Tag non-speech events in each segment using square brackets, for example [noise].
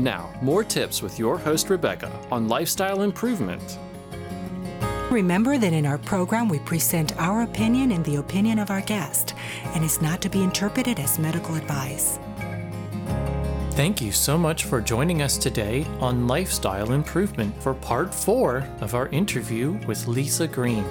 Now, more tips with your host Rebecca on lifestyle improvement. Remember that in our program we present our opinion and the opinion of our guest, and is not to be interpreted as medical advice. Thank you so much for joining us today on Lifestyle Improvement for part four of our interview with Lisa Greene.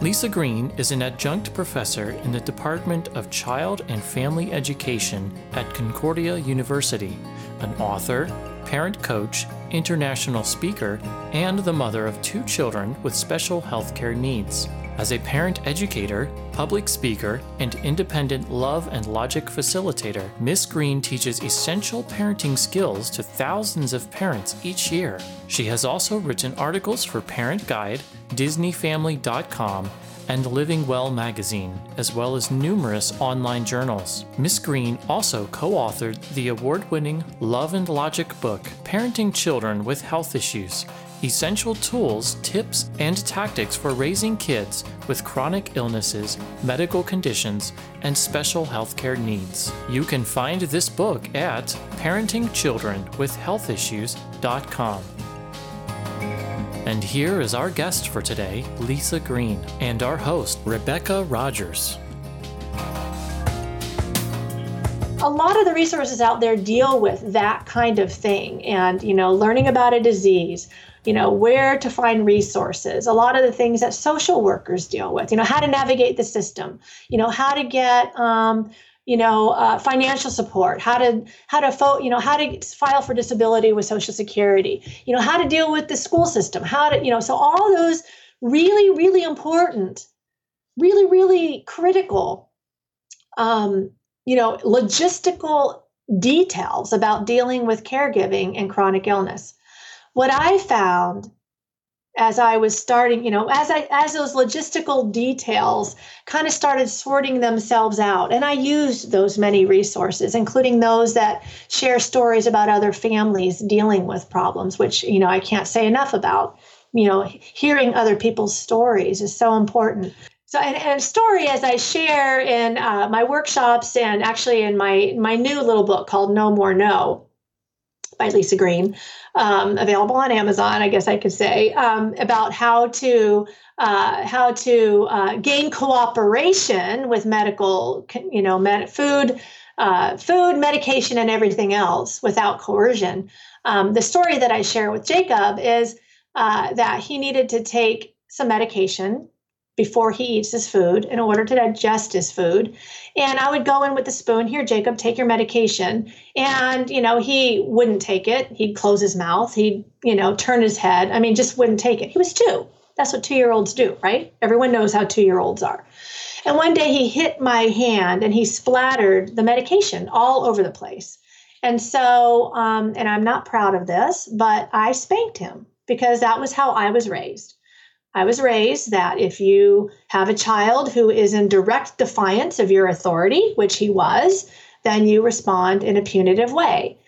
Lisa Greene is an adjunct professor in the Department of Child and Family Education at Concordia University, an author, parent coach, international speaker, and the mother of two children with special healthcare needs. As a parent educator, public speaker, and independent love and logic facilitator, Miss Greene teaches essential parenting skills to thousands of parents each year. She has also written articles for Parent Guide, DisneyFamily.com, and Living Well magazine, as well as numerous online journals. Miss Greene also co authored the award winning Love and Logic book, Parenting Children with Health Issues essential tools, tips, and tactics for raising kids with chronic illnesses, medical conditions, and special healthcare needs. You can find this book at parentingchildrenwithhealthissues.com. And here is our guest for today, Lisa Greene, and our host, Rebecca Rogers. a lot of the resources out there deal with that kind of thing and you know learning about a disease you know where to find resources a lot of the things that social workers deal with you know how to navigate the system you know how to get um, you know uh, financial support how to how to fo- you know how to file for disability with social security you know how to deal with the school system how to you know so all those really really important really really critical um, you know logistical details about dealing with caregiving and chronic illness. What I found as I was starting, you know, as I as those logistical details kind of started sorting themselves out, and I used those many resources, including those that share stories about other families dealing with problems, which you know I can't say enough about. You know, hearing other people's stories is so important. So, and, and story as I share in uh, my workshops and actually in my my new little book called No More No by Lisa Greene um, available on Amazon, I guess I could say, um, about how to uh, how to uh, gain cooperation with medical, you know, med- food, uh, food, medication, and everything else without coercion. Um, the story that I share with Jacob is uh, that he needed to take some medication before he eats his food in order to digest his food. And I would go in with the spoon, here, Jacob, take your medication. And, you know, he wouldn't take it. He'd close his mouth. He'd, you know, turn his head. I mean, just wouldn't take it. He was two. That's what two year olds do, right? Everyone knows how two year olds are. And one day he hit my hand and he splattered the medication all over the place. And so, um, and I'm not proud of this, but I spanked him because that was how I was raised. I was raised that if you have a child who is in direct defiance of your authority, which he was, then you respond in a punitive way.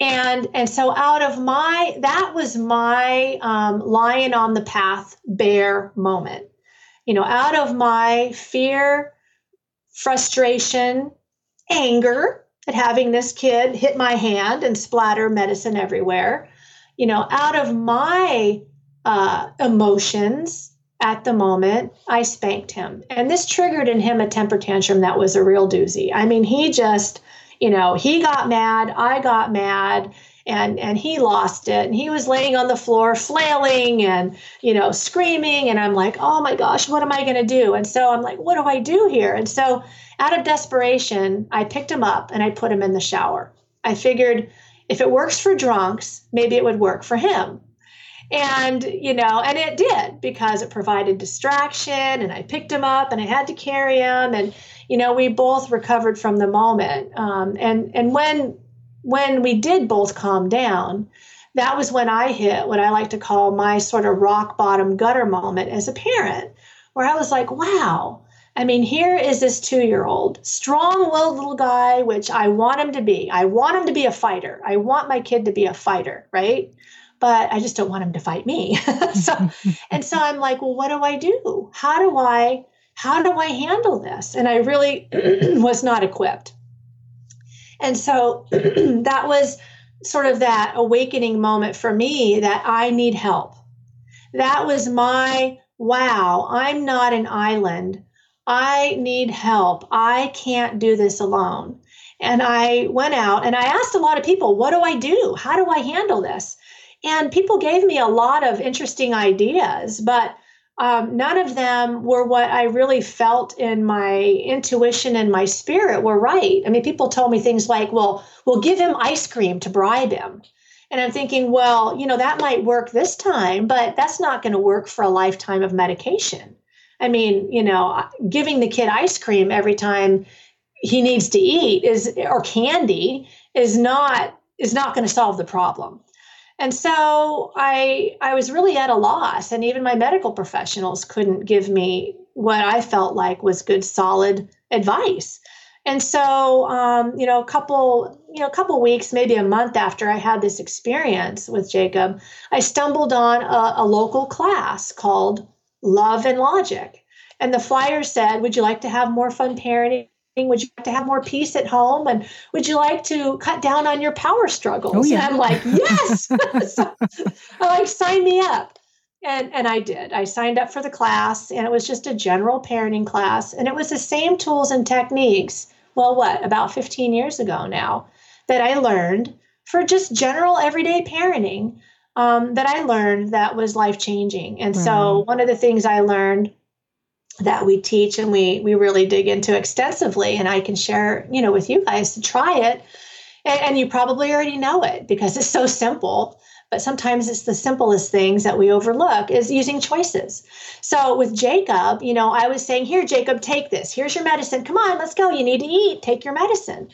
And and so out of my that was my um, lion on the path bear moment. You know, out of my fear, frustration, anger at having this kid hit my hand and splatter medicine everywhere. You know, out of my uh, emotions at the moment, I spanked him. And this triggered in him a temper tantrum that was a real doozy. I mean, he just, you know, he got mad, I got mad, and and he lost it. And he was laying on the floor flailing and, you know, screaming and I'm like, "Oh my gosh, what am I going to do?" And so I'm like, "What do I do here?" And so out of desperation, I picked him up and I put him in the shower. I figured if it works for drunks, maybe it would work for him and you know and it did because it provided distraction and i picked him up and i had to carry him and you know we both recovered from the moment um, and and when when we did both calm down that was when i hit what i like to call my sort of rock bottom gutter moment as a parent where i was like wow I mean, here is this two year old, strong willed little guy, which I want him to be. I want him to be a fighter. I want my kid to be a fighter, right? But I just don't want him to fight me. [laughs] so, and so I'm like, well, what do I do? How do I, how do I handle this? And I really [clears throat] was not equipped. And so [clears throat] that was sort of that awakening moment for me that I need help. That was my wow, I'm not an island. I need help. I can't do this alone. And I went out and I asked a lot of people, what do I do? How do I handle this? And people gave me a lot of interesting ideas, but um, none of them were what I really felt in my intuition and my spirit were right. I mean, people told me things like, well, we'll give him ice cream to bribe him. And I'm thinking, well, you know, that might work this time, but that's not going to work for a lifetime of medication. I mean, you know, giving the kid ice cream every time he needs to eat is or candy is not is not going to solve the problem. And so I I was really at a loss and even my medical professionals couldn't give me what I felt like was good solid advice. And so um, you know a couple you know a couple weeks maybe a month after I had this experience with Jacob, I stumbled on a, a local class called Love and Logic. And the flyer said, Would you like to have more fun parenting? Would you like to have more peace at home? And would you like to cut down on your power struggles? Oh, yeah. And I'm like, yes. [laughs] so I like, sign me up. And, and I did. I signed up for the class, and it was just a general parenting class. And it was the same tools and techniques, well, what, about 15 years ago now, that I learned for just general everyday parenting um, that I learned that was life changing. And so, one of the things I learned that we teach and we we really dig into extensively and i can share you know with you guys to try it. And, and, you probably already know it because it's so simple but sometimes it's the simplest things that we overlook is using choices. So with jacob you know i was saying here jacob take this. Here's your medicine. Come on let's go. You need to eat. Take your medicine.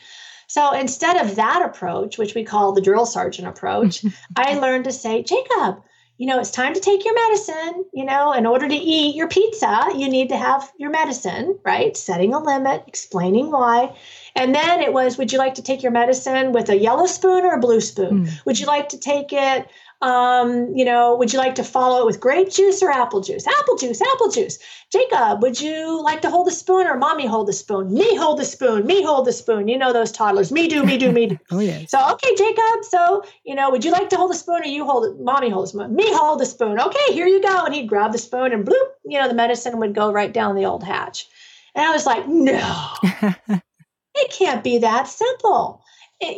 So instead of that approach which we call the drill sergeant approach [laughs] i learned to say jacob you know, it's time to take your medicine. You know, in order to eat your pizza, you need to have your medicine, right? Setting a limit, explaining why. And then it was, would you like to take your medicine with a yellow spoon or a blue spoon? Mm. Would you like to take it um, you know, would you like to follow it with grape juice or apple juice? Apple juice, apple juice. Jacob, would you like to hold the spoon or mommy hold the spoon? Me hold the spoon, me hold the spoon. You know those toddlers. Me do, me do, me do. [laughs] oh yeah. So okay, Jacob. So you know, would you like to hold the spoon or you hold it? Mommy hold the spoon. Me hold the spoon. Okay, here you go. And he'd grab the spoon and bloop, you know, the medicine would go right down the old hatch. And I was like, no, [laughs] it can't be that simple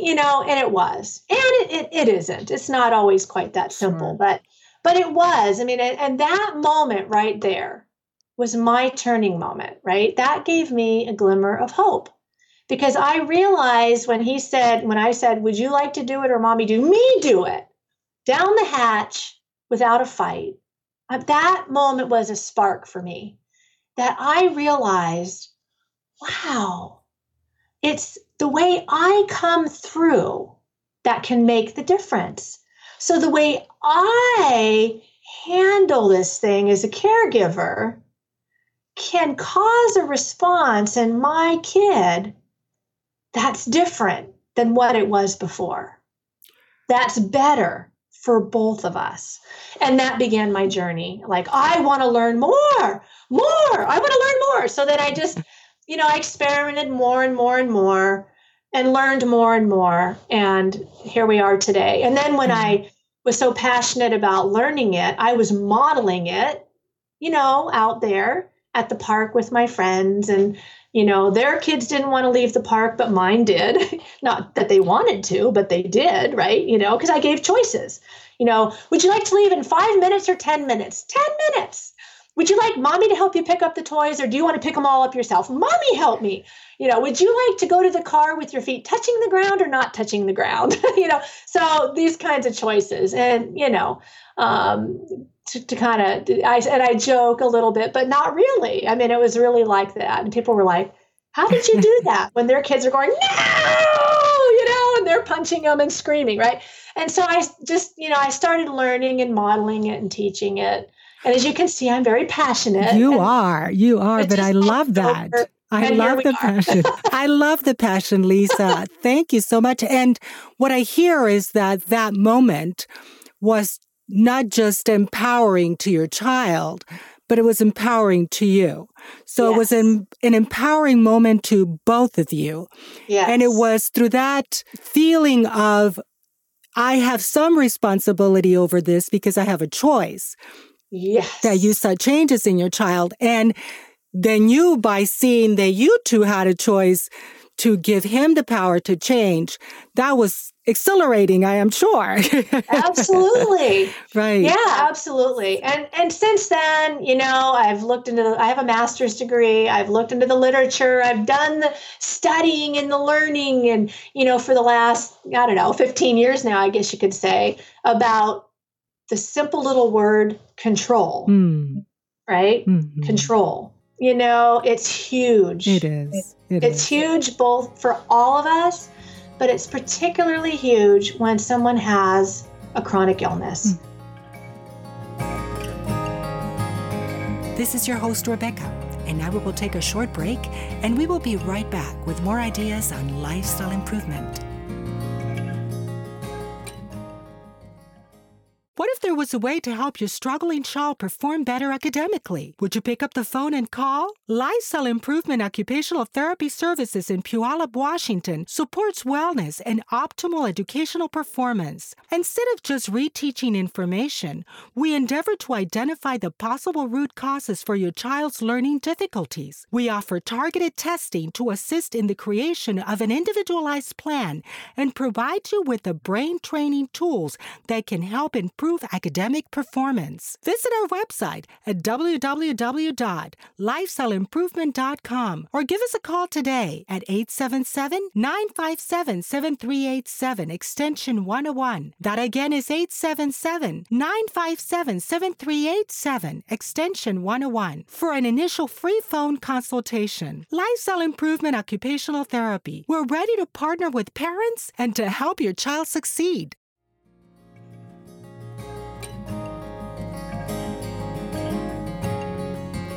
you know, and it was, and it, it, it isn't. It's not always quite that simple, sure. but but it was. I mean, and, and that moment right there was my turning moment. Right, that gave me a glimmer of hope because I realized when he said, when I said, "Would you like to do it or mommy do me do it?" down the hatch without a fight. Uh, that moment was a spark for me that I realized, wow, it's the way I come through that can make the difference. So the way I handle this thing as a caregiver can cause a response in my kid that's different than what it was before. That's better for both of us. And that began my journey. Like, I want to learn more, more. I want to learn more. So that I just you know, I experimented more and more and more and learned more and more. And here we are today. And then when I was so passionate about learning it, I was modeling it, you know, out there at the park with my friends. And, you know, their kids didn't want to leave the park, but mine did. [laughs] Not that they wanted to, but they did, right? You know, because I gave choices. You know, would you like to leave in five minutes or 10 minutes? 10 minutes would you like mommy to help you pick up the toys or do you want to pick them all up yourself? Mommy help me! You know would you like to go to the car with your feet touching the ground or not touching the ground? [laughs] You know so these kinds of choices and you know um, to, to kind of I, and i joke a little bit but not really. I mean it was really like that and people were like how did you do [laughs] that? When their kids are going no! You know and they're punching them and screaming right? And so i just you know i started learning and modeling it and teaching it and as you can see, I'm very passionate. You are, you are, but I love that. I love the passion. [laughs] I love the passion, Lisa. Thank you so much. And what I hear is that that moment was not just empowering to your child, but it was empowering to you. So yes. it was an, an empowering moment to both of you. Yes. And it was through that feeling of I have some responsibility over this because I have a choice. Yes. That you saw changes in your child. And then you, by seeing that you two had a choice to give him the power to change, that was exhilarating, I am sure. absolutely. [laughs] Right. Yeah, absolutely. And and since then, you know, I've looked into the I have a master's degree, I've looked into the literature, I've done the studying and the learning and, you know, for the last, I don't know, 15 years now, I guess you could say, about the simple little word control. Mm. Right? Mm-hmm. Control. You know, it's huge. It is. It it's is. huge both for all of us, but it's particularly huge when someone has a chronic illness. This is your host, Rebecca, and now we will take a short break and we will be right back with more ideas on lifestyle improvement. Was a way to help your struggling child perform better academically? Would you pick up the phone and call? Lifestyle Improvement Occupational Therapy Services in Puyallup, Washington supports wellness and optimal educational performance. Instead of just reteaching information, we endeavor to identify the possible root causes for your child's learning difficulties. We offer targeted testing to assist in the creation of an individualized plan and provide you with the brain training tools that can help improve academic performance. Visit our website at www.lifestyleimprovement.com or give us a call today at 877 957 7387 extension 101. That again is 877 957 7387 extension 101 for an initial free phone consultation. Lifestyle Improvement Occupational Therapy. We're ready to partner with parents and to help your child succeed.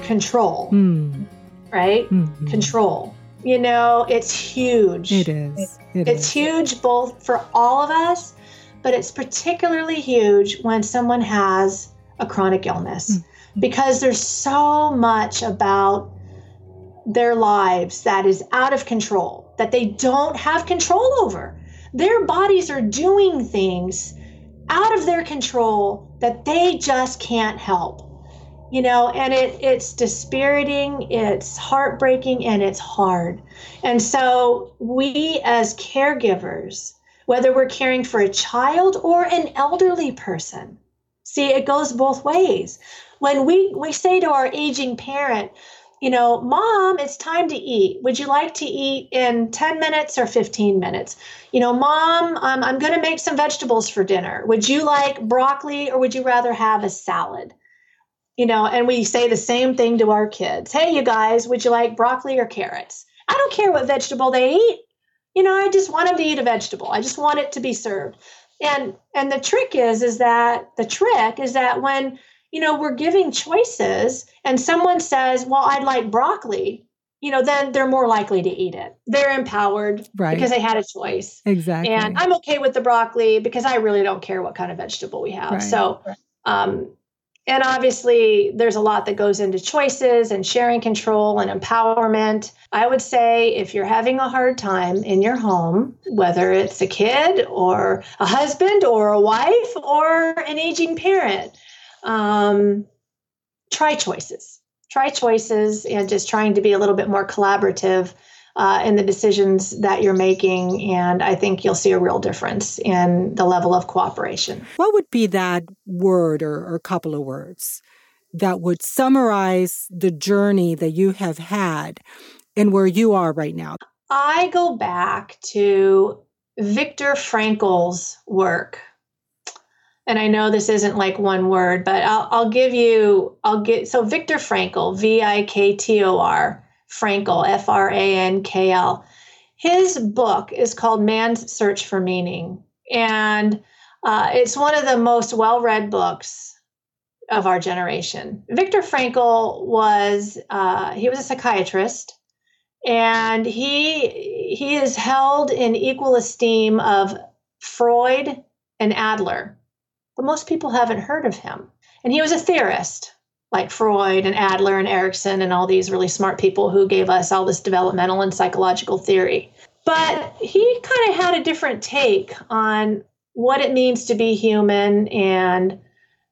Control, Mm, right? mhm. Control. You know, it's huge. It is. It It's is. huge both for all of us, but it's particularly huge when someone has a chronic illness because there's so much about their lives that is out of control, that they don't have control over. Their bodies are doing things out of their control that they just can't help. You know, and it it's dispiriting, it's heartbreaking, and it's hard. And so we as caregivers, whether we're caring for a child or an elderly person, see it goes both ways. When we we say to our aging parent, you know, mom, it's time to eat. Would you like to eat in 10 minutes or 15 minutes? You know, mom, um, I'm going to make some vegetables for dinner. Would you like broccoli or would you rather have a salad? You know, and we say the same thing to our kids. Hey, you guys, would you like broccoli or carrots? I don't care what vegetable they eat. You know, I just want them to eat a vegetable. I just want it to be served. And and the trick is is that the trick is that when you know we're giving choices and someone says, "Well, I'd like broccoli," you know, then they're more likely to eat it. They're empowered Right. because they had a choice. Exactly. And I'm okay with the broccoli because I really don't care what kind of vegetable we have. Right. So, um, and obviously, there's a lot that goes into choices and sharing control and empowerment. I would say if you're having a hard time in your home, whether it's a kid or a husband or a wife or an aging parent, um, try choices. Try choices and just trying to be a little bit more collaborative uh, in the decisions that you're making. And I think you'll see a real difference in the level of cooperation. What would be that word or, or couple of words that would summarize the journey that you have had and where you are right now? I go back to Viktor Frankl's work. And I know this isn't like one word, but I'll, I'll give you, I'll get, so Viktor Frankl, V I K T O R, Frankl, F R A N K L. His book is called Man's Search for Meaning. And uh, it's one of the most well read books of our generation. Viktor Frankl was, uh, he was a psychiatrist and he he is held in equal esteem of Freud and Adler, but most people haven't heard of him. And he was a theorist, like Freud and Adler and Erickson and all these really smart people who gave us all this developmental and psychological theory. But he kind of had a different take on what it means to be human and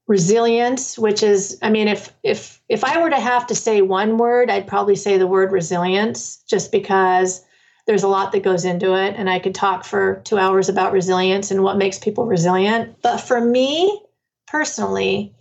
resilience which is i mean if if if i were to have to say one word i'd probably say the word resilience just because there's a lot that goes into it and i could talk for 2 hours about resilience and what makes people resilient but for me personally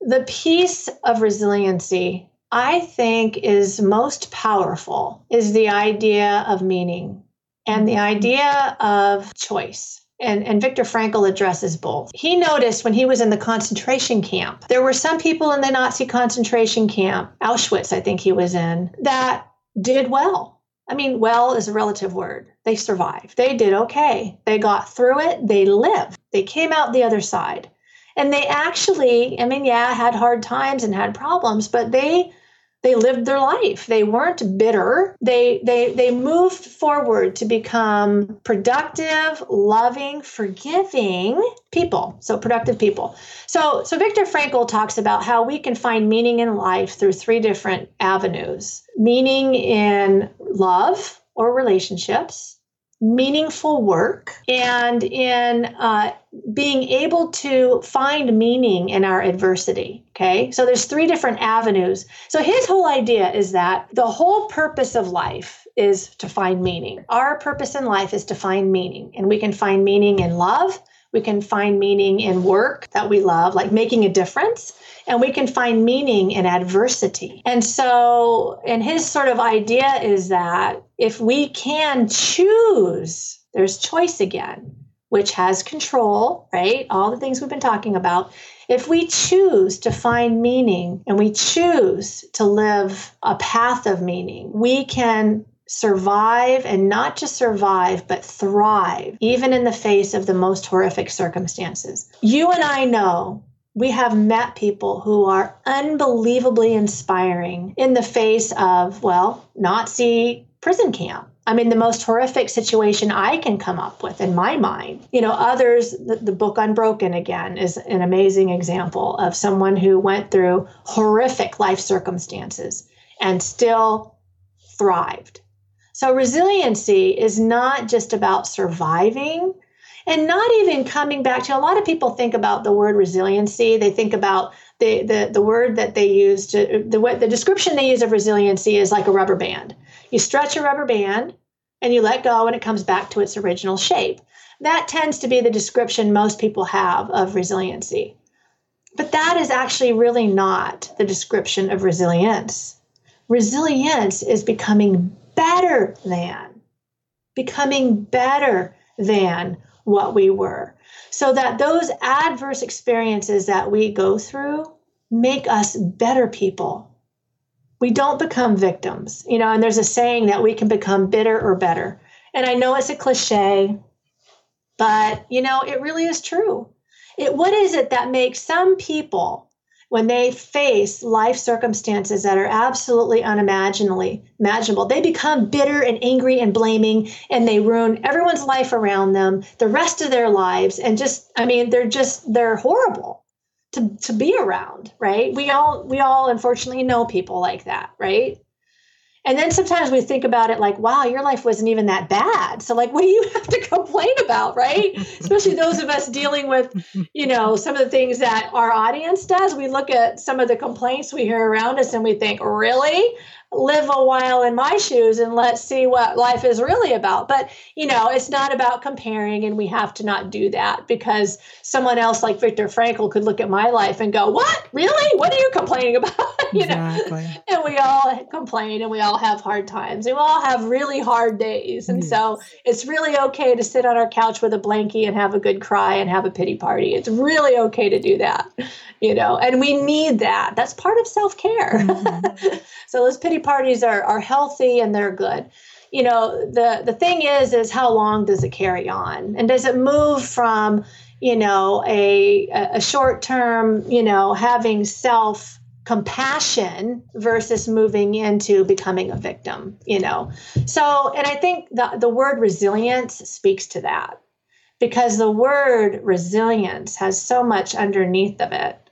the piece of resiliency I think is most powerful is the idea of meaning and the idea of choice. And, and Viktor Frankl addresses both. He noticed when he was in the concentration camp, there were some people in the Nazi concentration camp, Auschwitz, I think he was in, that did well. I mean, well is a relative word. They survived. They did okay. They got through it. They lived. They came out the other side. And they actually, I mean, yeah, had hard times and had problems, but they they lived their life. They weren't bitter. They they they moved forward to become productive loving forgiving people. So productive people. So so viktor frankl talks about how we can find meaning in life through three different avenues meaning in love or relationships meaningful work and in uh, being able to find meaning in our adversity okay? So there's three different avenues. So his whole idea is that the whole purpose of life is to find meaning. Our purpose in life is to find meaning and we can find meaning in love. We can find meaning in work that we love like making a difference and we can find meaning in adversity. And so, and his sort of idea is that if we can choose, there's choice again, which has control, right? All the things we've been talking about. If we choose to find meaning and we choose to live a path of meaning, we can survive and not just survive, but thrive, even in the face of the most horrific circumstances. You and I know we have met people who are unbelievably inspiring in the face of, well, Nazi prison camp. I mean, the most horrific situation I can come up with in my mind. You know, others, the, the, book Unbroken again is an amazing example of someone who went through horrific life circumstances and still thrived. So, resiliency is not just about surviving, and not even coming back to a lot of people think about the word resiliency they think about the the, the word that they use to the the description they use of resiliency is like a rubber band you stretch a rubber band and you let go and it comes back to its original shape that tends to be the description most people have of resiliency but that is actually really not the description of resilience resilience is becoming better than becoming better than what we were. So that those adverse experiences that we go through make us better people. We don't become victims, you know, and there's a saying that we can become bitter or better. And I know it's a cliche, but you know, it really is true. It what is it that makes some people when they face life circumstances that are absolutely unimaginably imaginable they become bitter and angry and blaming and they ruin everyone's life around them the rest of their lives and just i mean they're just they're horrible to, to be around right we all we all unfortunately know people like that right and then sometimes we think about it like, wow, your life wasn't even that bad. So, like, what do you [laughs] have to complain about, right? Especially those of us dealing with, you know, some of the things that our audience does. We look at some of the complaints we hear around us and we think, really? Live a while in my shoes and let's see what life is really about. But, you know, it's not about comparing, and we have to not do that because someone else like Viktor Frankl could look at my life and go, What? Really? What are you complaining [laughs] about? [laughs] you exactly. know, and we all complain and we all have hard times. And we all have really hard days. And yes. so it's really okay to sit on our couch with a blankie and have a good cry and have a pity party. It's really okay to do that, you know, and we need that. That's part of self care. Mm-hmm. [laughs] so those pity parties are, are healthy and they're good. You know the the thing is is how long does it carry on? And does it move from you know a a short term you know having self compassion versus moving into becoming a victim you know? So and i think the the word resilience speaks to that because the word resilience has so much underneath of it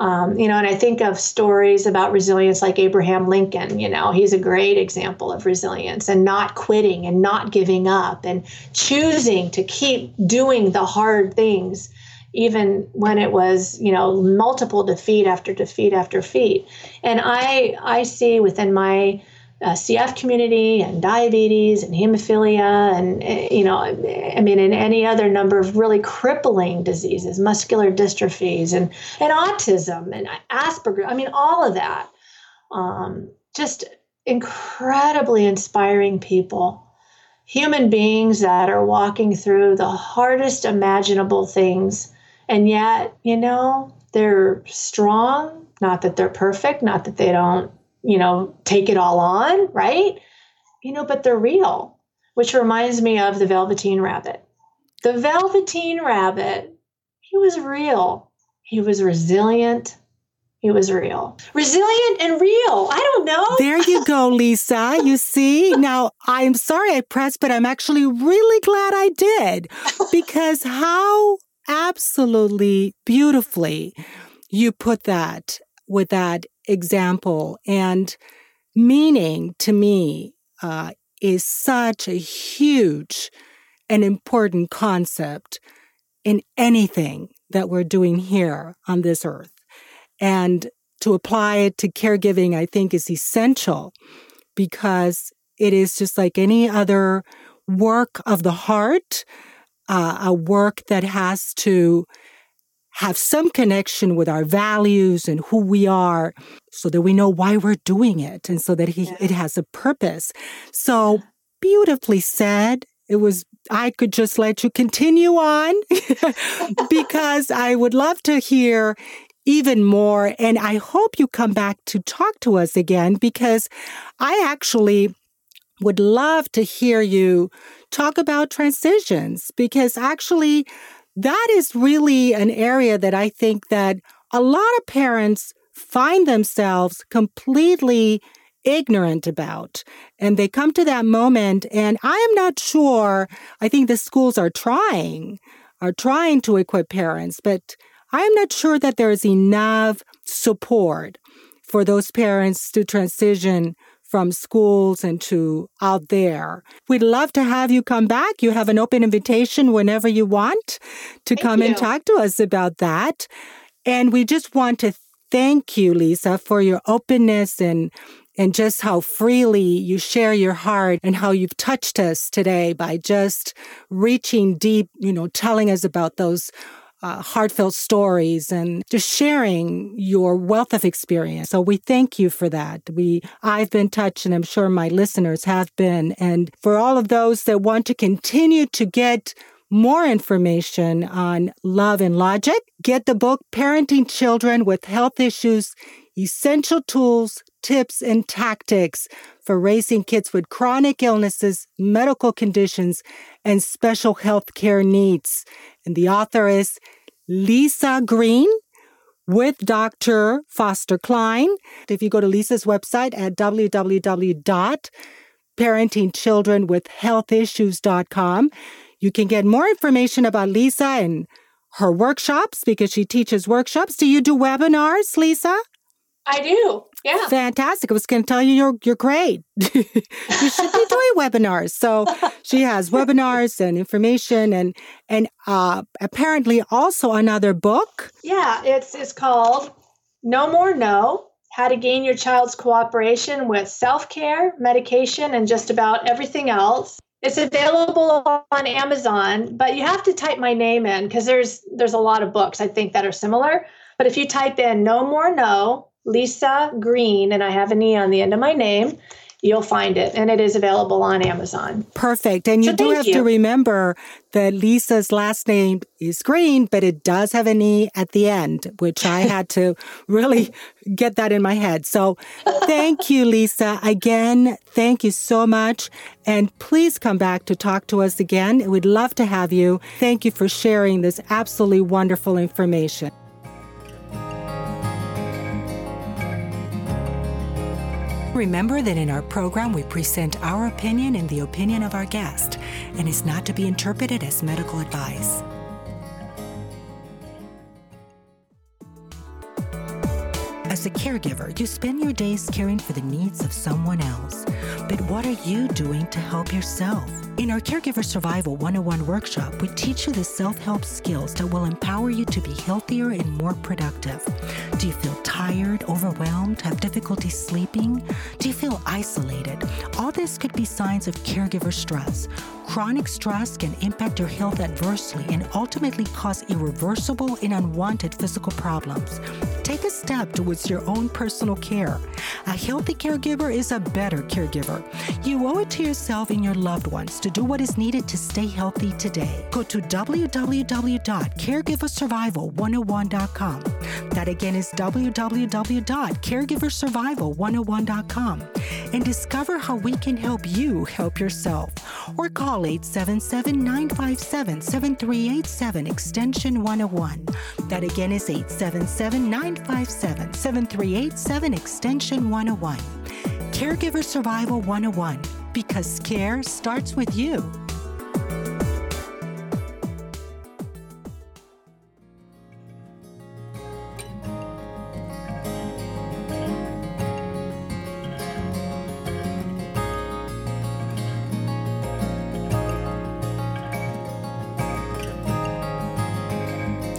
Um, you know, and I think of stories about resilience like Abraham Lincoln. You know, he's a great example of resilience and not quitting and not giving up and choosing to keep doing the hard things, even when it was, you know, multiple defeat after defeat after defeat. And I, I see within my uh, CF community and diabetes and hemophilia and eh, you know I mean in any other number of really crippling diseases, muscular dystrophies and and autism and Asperger. I mean all of that. Um, just incredibly inspiring people, human beings that are walking through the hardest imaginable things, and yet you know they're strong. Not that they're perfect, not that they don't you know, take it all on, right? You know, but they're real, which reminds me of the Velveteen Rabbit. The Velveteen Rabbit, he was real. He was resilient. He was real. Resilient and real. I don't know. There you go, [laughs] Lisa. You see? Now, I'm sorry I pressed, but I'm actually really glad I did because how absolutely beautifully you put that with that example. And meaning to me uh, is such a huge and important concept in anything that we're doing here on this earth. And to apply it to caregiving, I think is essential because it is just like any other work of the heart, uh, a work that has to have some connection with our values and who we are so that we know why we're doing it and so that he, yeah. it has a purpose. So beautifully said. It was, I could just let you continue on [laughs] because I would love to hear even more. And I hope you come back to talk to us again because I actually would love to hear you talk about transitions because actually that is really an area that I think that a lot of parents find themselves completely ignorant about. And they come to that moment, and I am not sure. I think the schools are trying, are trying to equip parents, but I am not sure that there is enough support for those parents to transition from schools and to out there. We'd love to have you come back. You have an open invitation whenever you want to thank come you. and talk to us about that. And we just want to thank you, Lisa, for your openness and and just how freely you share your heart and how you've touched us today by just reaching deep, you know, telling us about those uh, heartfelt stories and just sharing your wealth of experience. So we thank you for that. We, I've been touched and I'm sure my listeners have been. And for all of those that want to continue to get more information on love and logic, get the book Parenting Children with Health Issues Essential Tools, Tips, and Tactics for Raising Kids with Chronic Illnesses, Medical Conditions, and Special Health Care Needs. And the author is Lisa Greene with Dr. Foster Cline. If you go to Lisa's website at www.parentingchildrenwithhealthissues.com, you can get more information about Lisa and her workshops because she teaches workshops. Do you do webinars, Lisa? I do. Yeah. Fantastic. I was going to tell you you're you're great. [laughs] you should be doing webinars. So [laughs] she has webinars and information and and uh, apparently also another book. Yeah, it's it's called No More No: How to Gain Your Child's Cooperation with Self-Care, Medication and just about everything else. It's available on Amazon, but you have to type my name in because there's there's a lot of books I think that are similar. But if you type in No More No Lisa Greene, and I have an E on the end of my name, you'll find it. And it is available on Amazon. Perfect. And you so do have you. to remember that Lisa's last name is Greene, but it does have an E at the end, which I [laughs] had to really get that in my head. So thank you, Lisa. Again, thank you so much. And please come back to talk to us again. We'd love to have you. Thank you for sharing this absolutely wonderful information. Remember that in our program we present our opinion and the opinion of our guest, and is not to be interpreted as medical advice. As a caregiver, you spend your days caring for the needs of someone else. But what are you doing to help yourself? In our Caregiver Survival 101 workshop, we teach you the self help skills that will empower you to be healthier and more productive. Do you feel tired, overwhelmed, have difficulty sleeping? Do you feel isolated? All this could be signs of caregiver stress. Chronic stress can impact your health adversely and ultimately cause irreversible and unwanted physical problems. Take a step towards your own personal care. A healthy caregiver is a better caregiver. You owe it to yourself and your loved ones to do what is needed to stay healthy today. Go to www.caregiversurvival101.com. That again is www.caregiversurvival101.com and discover how we can help you help yourself. Or call 877 957 7387 extension 101. That again is 877 957 7387 extension 101. Caregiver Survival 101 because care starts with you.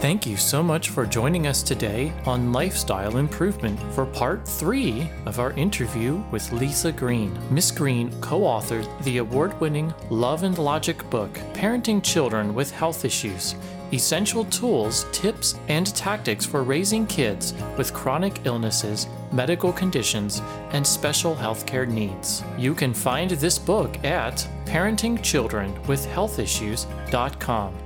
Thank you so much for joining us today on Lifestyle Improvement for part three of our interview with Lisa Greene. Miss Greene co authored the award winning Love and Logic book, Parenting Children with Health Issues Essential Tools, Tips, and Tactics for Raising Kids with Chronic Illnesses, Medical Conditions, and Special Healthcare Needs. You can find this book at parentingchildrenwithhealthissues.com.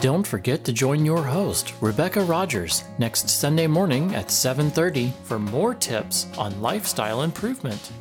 Don't forget to join your host, Rebecca Rogers, next Sunday morning at 7:30 for more tips on lifestyle improvement.